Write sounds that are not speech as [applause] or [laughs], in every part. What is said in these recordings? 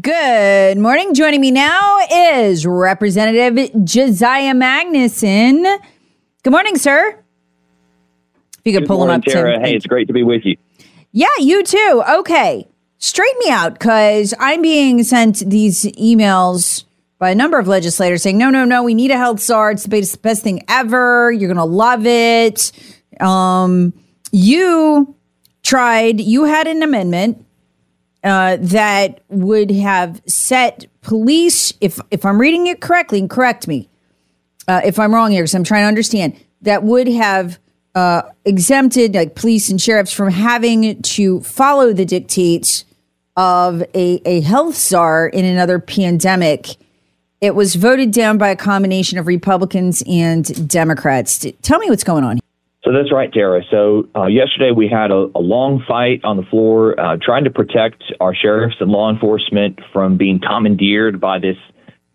Good morning. Joining me now is Representative Josiah Magnuson. Good morning, sir. If you could Good pull morning, him up, Tara. Tim. Hey, it's great to be with you. Yeah, you too. Okay. Straighten me out because I'm being sent these emails by a number of legislators saying, no, no, no, we need a health czar. It's the best, best thing ever. You're going to love it. Um, you tried, you had an amendment uh, that would have set police, if if I'm reading it correctly, and correct me uh, if I'm wrong here, because I'm trying to understand, that would have uh, exempted like police and sheriffs from having to follow the dictates of a, a health czar in another pandemic. It was voted down by a combination of Republicans and Democrats. Tell me what's going on. So that's right, Tara. So uh, yesterday we had a, a, long fight on the floor uh, trying to protect our sheriffs and law enforcement from being commandeered by this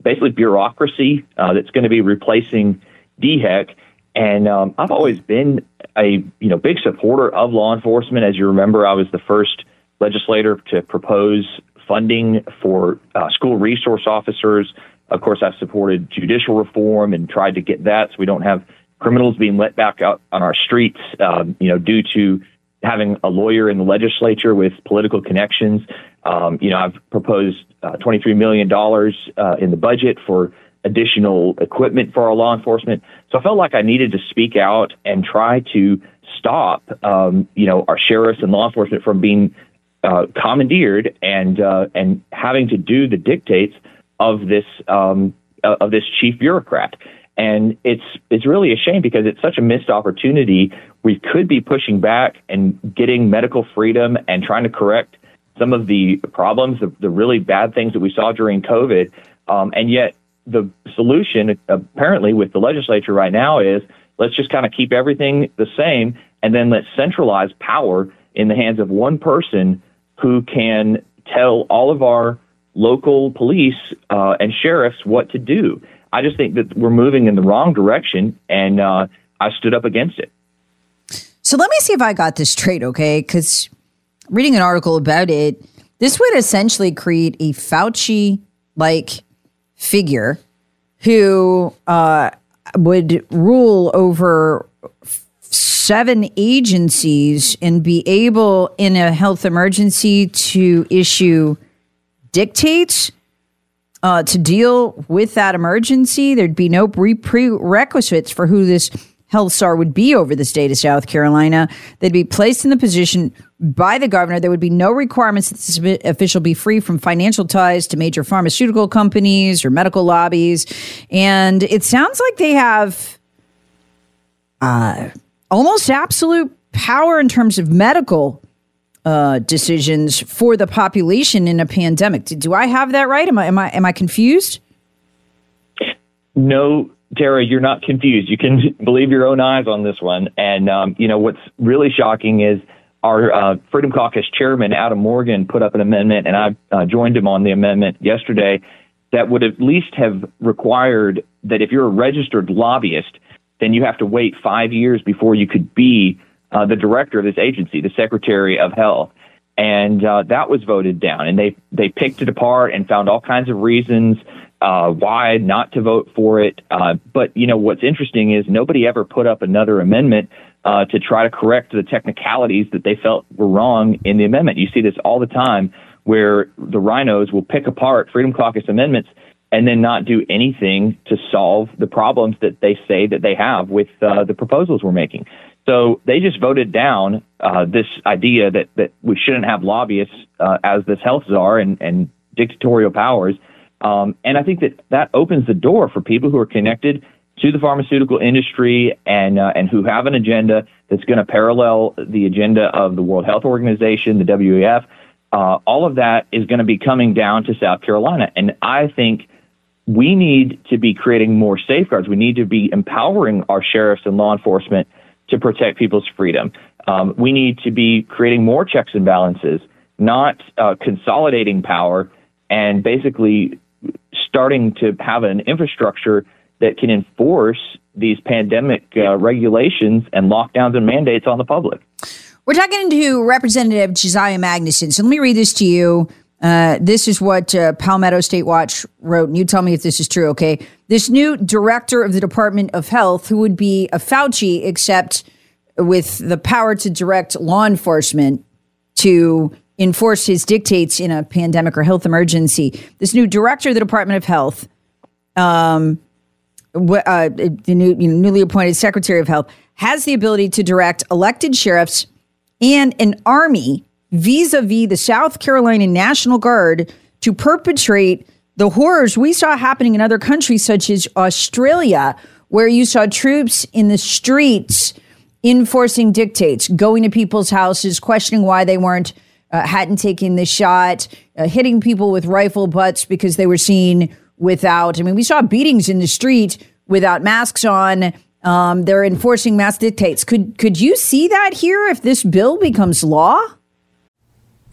basically bureaucracy uh, that's going to be replacing DHEC. And um, I've always been a you know big supporter of law enforcement. As you remember, I was the first legislator to propose funding for uh, school resource officers. Of course, I've supported judicial reform and tried to get that so we don't have criminals being let back out on our streets, um, you know, due to having a lawyer in the legislature with political connections. Um, you know, I've proposed uh, $23 million uh, in the budget for additional equipment for our law enforcement. So I felt like I needed to speak out and try to stop, um, you know, our sheriffs and law enforcement from being uh, commandeered and uh, and having to do the dictates of this um, of this chief bureaucrat. And it's it's really a shame because it's such a missed opportunity. We could be pushing back and getting medical freedom and trying to correct some of the problems, the, the really bad things that we saw during COVID. Um, and yet, the solution apparently with the legislature right now is let's just kind of keep everything the same and then let's centralize power in the hands of one person who can tell all of our local police uh, and sheriffs what to do. I just think that we're moving in the wrong direction, and uh, I stood up against it. So let me see if I got this straight, okay? Because reading an article about it, this would essentially create a Fauci like figure who uh, would rule over seven agencies and be able in a health emergency to issue dictates uh, to deal with that emergency. There'd be no prerequisites for who this health czar would be over the state of South Carolina. They'd be placed in the position by the governor. There would be no requirements that this official be free from financial ties to major pharmaceutical companies or medical lobbies. And it sounds like they have uh, almost absolute power in terms of medical uh, decisions for the population in a pandemic. Do I have that right? Am I am I am I confused? No, Tara, you're not confused. You can [laughs] believe your own eyes on this one. And um, you know what's really shocking is our uh, Freedom Caucus chairman Adam Morgan put up an amendment, and I uh, joined him on the amendment yesterday that would at least have required that if you're a registered lobbyist, then you have to wait five years before you could be uh, the director of this agency, the Secretary of Health, and uh, that was voted down. And they they picked it apart and found all kinds of reasons uh, why not to vote for it. Uh, but you know what's interesting is nobody ever put up another amendment uh, to try to correct the technicalities that they felt were wrong in the amendment. You see this all the time where the RINOs will pick apart Freedom Caucus amendments and then not do anything to solve the problems that they say that they have with uh, the proposals we're making. So they just voted down uh, this idea that, that we shouldn't have lobbyists uh, as this health czar and, and dictatorial powers. Um, and I think that that opens the door for people who are connected to the pharmaceutical industry and uh, and who have an agenda that's going to parallel the agenda of the World Health Organization, the WEF. Uh, all of that is going to be coming down to South Carolina, and I think we need to be creating more safeguards. We need to be empowering our sheriffs and law enforcement to protect people's freedom. Um, we need to be creating more checks and balances, not uh, consolidating power and basically starting to have an infrastructure that can enforce these pandemic uh, regulations and lockdowns and mandates on the public. We're talking to Representative Josiah Magnuson. So let me read this to you. Uh, this is what uh, Palmetto State Watch wrote, and you tell me if this is true, okay? This new director of the Department of Health, who would be a Fauci, except with the power to direct law enforcement to enforce his dictates in a pandemic or health emergency. This new director of the Department of Health, um, uh, the new, you know, newly appointed Secretary of Health, has the ability to direct elected sheriffs and an army vis a vis the South Carolina National Guard to perpetrate the horrors we saw happening in other countries, such as Australia, where you saw troops in the streets enforcing dictates, going to people's houses, questioning why they weren't. Uh, hadn't taken the shot, uh, hitting people with rifle butts because they were seen without. I mean, we saw beatings in the street without masks on. Um, they're enforcing mass dictates. Could could you see that here if this bill becomes law?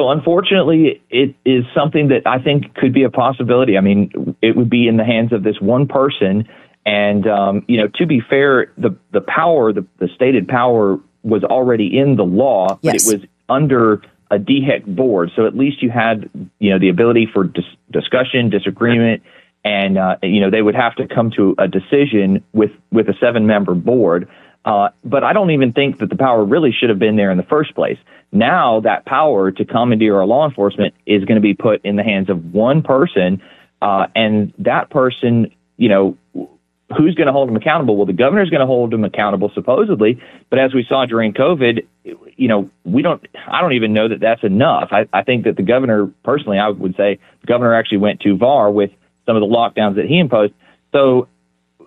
So unfortunately, it is something that I think could be a possibility. I mean, it would be in the hands of this one person. And, um, you know, to be fair, the, the power, the, the stated power was already in the law, Yes. but it was under a DHEC board. So at least you had, you know, the ability for dis- discussion, disagreement, and, uh, you know, they would have to come to a decision with, with a seven member board. Uh, but I don't even think that the power really should have been there in the first place. Now that power to commandeer our law enforcement is going to be put in the hands of one person, uh, and that person, you know, who's going to hold them accountable? Well, the governor's going to hold them accountable supposedly, but as we saw during COVID, you know, we don't. I don't even know that that's enough. I, I think that the governor, personally, I would say the governor actually went too far with some of the lockdowns that he imposed. So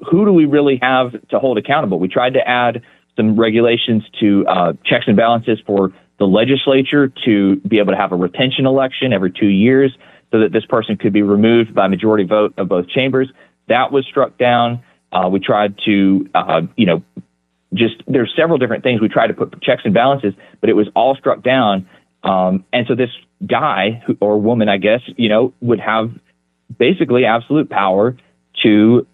who do we really have to hold accountable? We tried to add some regulations to uh, checks and balances for the legislature to be able to have a retention election every two years so that this person could be removed by majority vote of both chambers. That was struck down. Uh, we tried to, uh, you know, just there's several different things we tried to put checks and balances, but it was all struck down. Um, and so this guy or woman, I guess, you know, would have basically absolute power to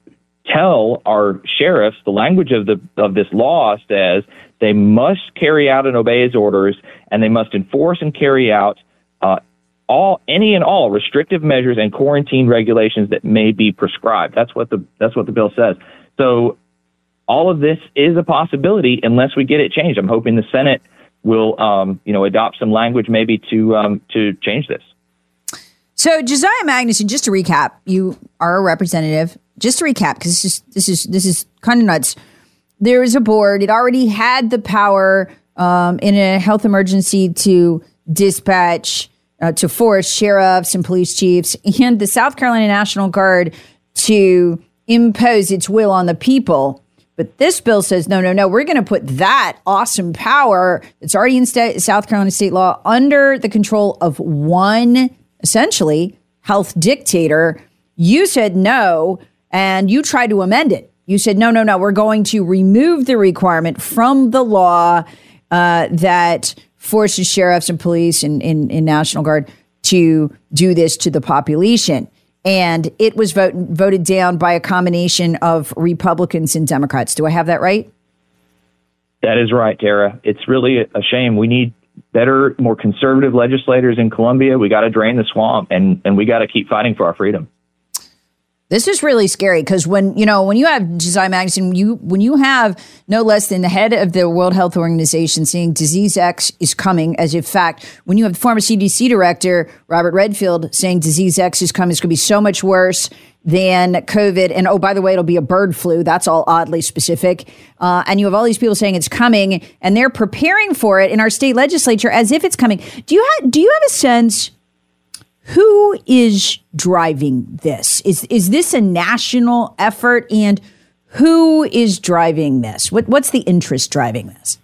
tell our sheriffs the language of the of this law says they must carry out and obey his orders, and they must enforce and carry out uh, all any and all restrictive measures and quarantine regulations that may be prescribed. That's what the that's what the bill says. So all of this is a possibility unless we get it changed. I'm hoping the Senate will um, you know adopt some language maybe to um, to change this. So Josiah Magnuson, just to recap, you are a representative. Just to recap, because this is this is this is kind of nuts there is a board. It already had the power um, in a health emergency to dispatch, uh, to force sheriffs and police chiefs and the South Carolina National Guard to impose its will on the people. But this bill says, no, no, no, we're going to put that awesome power that's already in South Carolina state law under the control of one, essentially, health dictator. You said no, and you tried to amend it. You said, no, no, no, we're going to remove the requirement from the law uh, that forces sheriffs and police and, in National Guard to do this to the population. And it was vote, voted down by a combination of Republicans and Democrats. Do I have that right? That is right, Tara. It's really a shame. We need better, more conservative legislators in Columbia. We got to drain the swamp and, and we got to keep fighting for our freedom. This is really scary because when you know when you have Josiah Magnuson, you when you have no less than the head of the World Health Organization saying disease X is coming, as in fact, when you have the former CDC director Robert Redfield saying disease X is coming, it's going to be so much worse than COVID. And oh, by the way, it'll be a bird flu. That's all oddly specific. Uh, and you have all these people saying it's coming, and they're preparing for it in our state legislature as if it's coming. Do you have do you have a sense? Who is driving this? Is is this a national effort and who is driving this? What what's the interest driving this?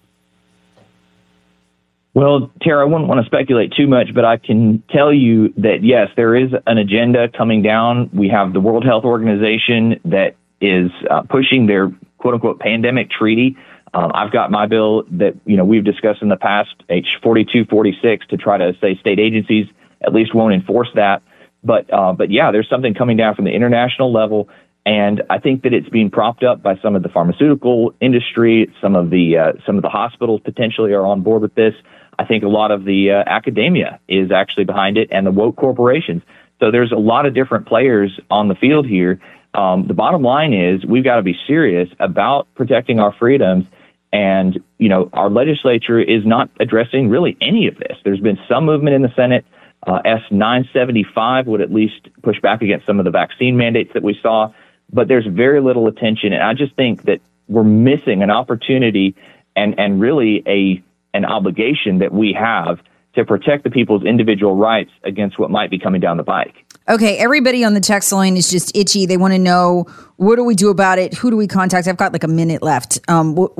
Well, Tara, I wouldn't want to speculate too much, but I can tell you that yes, there is an agenda coming down. We have the World Health Organization that is uh, pushing their quote unquote pandemic treaty. Um, I've got my bill that you know we've discussed in the past, H forty two forty six, to try to say state agencies at least won't enforce that. But uh, but yeah, there's something coming down from the international level, and I think that it's being propped up by some of the pharmaceutical industry, some of the uh, some of the hospitals potentially are on board with this. I think a lot of the uh, academia is actually behind it, and the woke corporations. So there's a lot of different players on the field here. Um, the bottom line is we've got to be serious about protecting our freedoms. And, you know, our legislature is not addressing really any of this. There's been some movement in the Senate. Uh, S975 would at least push back against some of the vaccine mandates that we saw, but there's very little attention. And I just think that we're missing an opportunity and, and really a, an obligation that we have to protect the people's individual rights against what might be coming down the pike. Okay, everybody on the text line is just itchy. They want to know what do we do about it? Who do we contact? I've got like a minute left. Um, wh-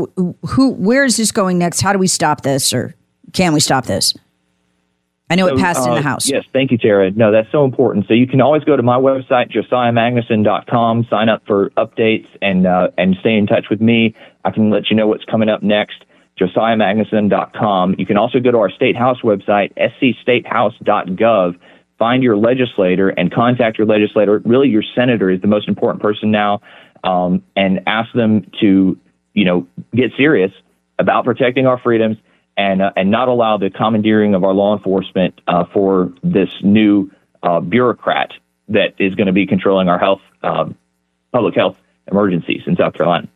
who, where is this going next? How do we stop this, or can we stop this? I know so, it passed uh, in the uh, House. Yes, thank you, Tara. No, that's so important. So you can always go to my website, josiahmagnuson.com, sign up for updates and uh, and stay in touch with me. I can let you know what's coming up next, josiahmagnuson.com. You can also go to our State House website, scstatehouse.gov, find your legislator and contact your legislator. Really, your senator is the most important person now, um, and ask them to, you know, get serious about protecting our freedoms and uh, and not allow the commandeering of our law enforcement uh, for this new uh, bureaucrat that is going to be controlling our health, um, public health emergencies in South Carolina.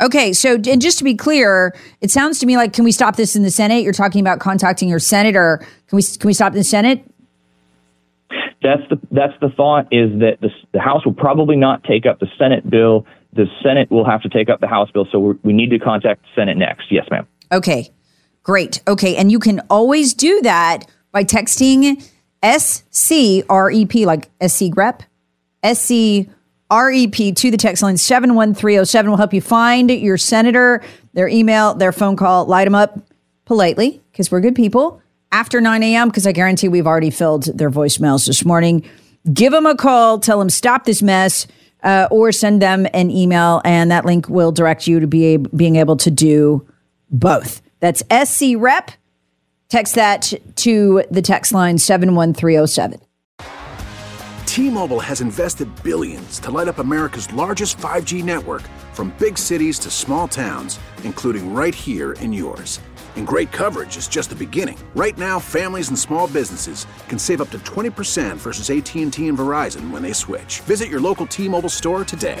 Okay, so and just to be clear, it sounds to me like can we stop this in the Senate? You're talking about contacting your senator. Can we can we stop in the Senate? That's the that's the thought is that the, the House will probably not take up the Senate bill. The Senate will have to take up the House bill, so we need to contact the Senate next. Yes, ma'am. Okay, Great. Okay. And you can always do that by texting SCREP, like SC Rep, SCREP to the text line 71307 will help you find your senator, their email, their phone call, light them up politely because we're good people after 9 a.m. because I guarantee we've already filled their voicemails this morning. Give them a call, tell them stop this mess. Uh, or send them an email, and that link will direct you to be being able to do both. That's SC Rep. Text that to the text line 71307. T-Mobile has invested billions to light up America's largest 5G network from big cities to small towns, including right here in yours. And great coverage is just the beginning. Right now, families and small businesses can save up to 20% versus AT&T and Verizon when they switch. Visit your local T-Mobile store today.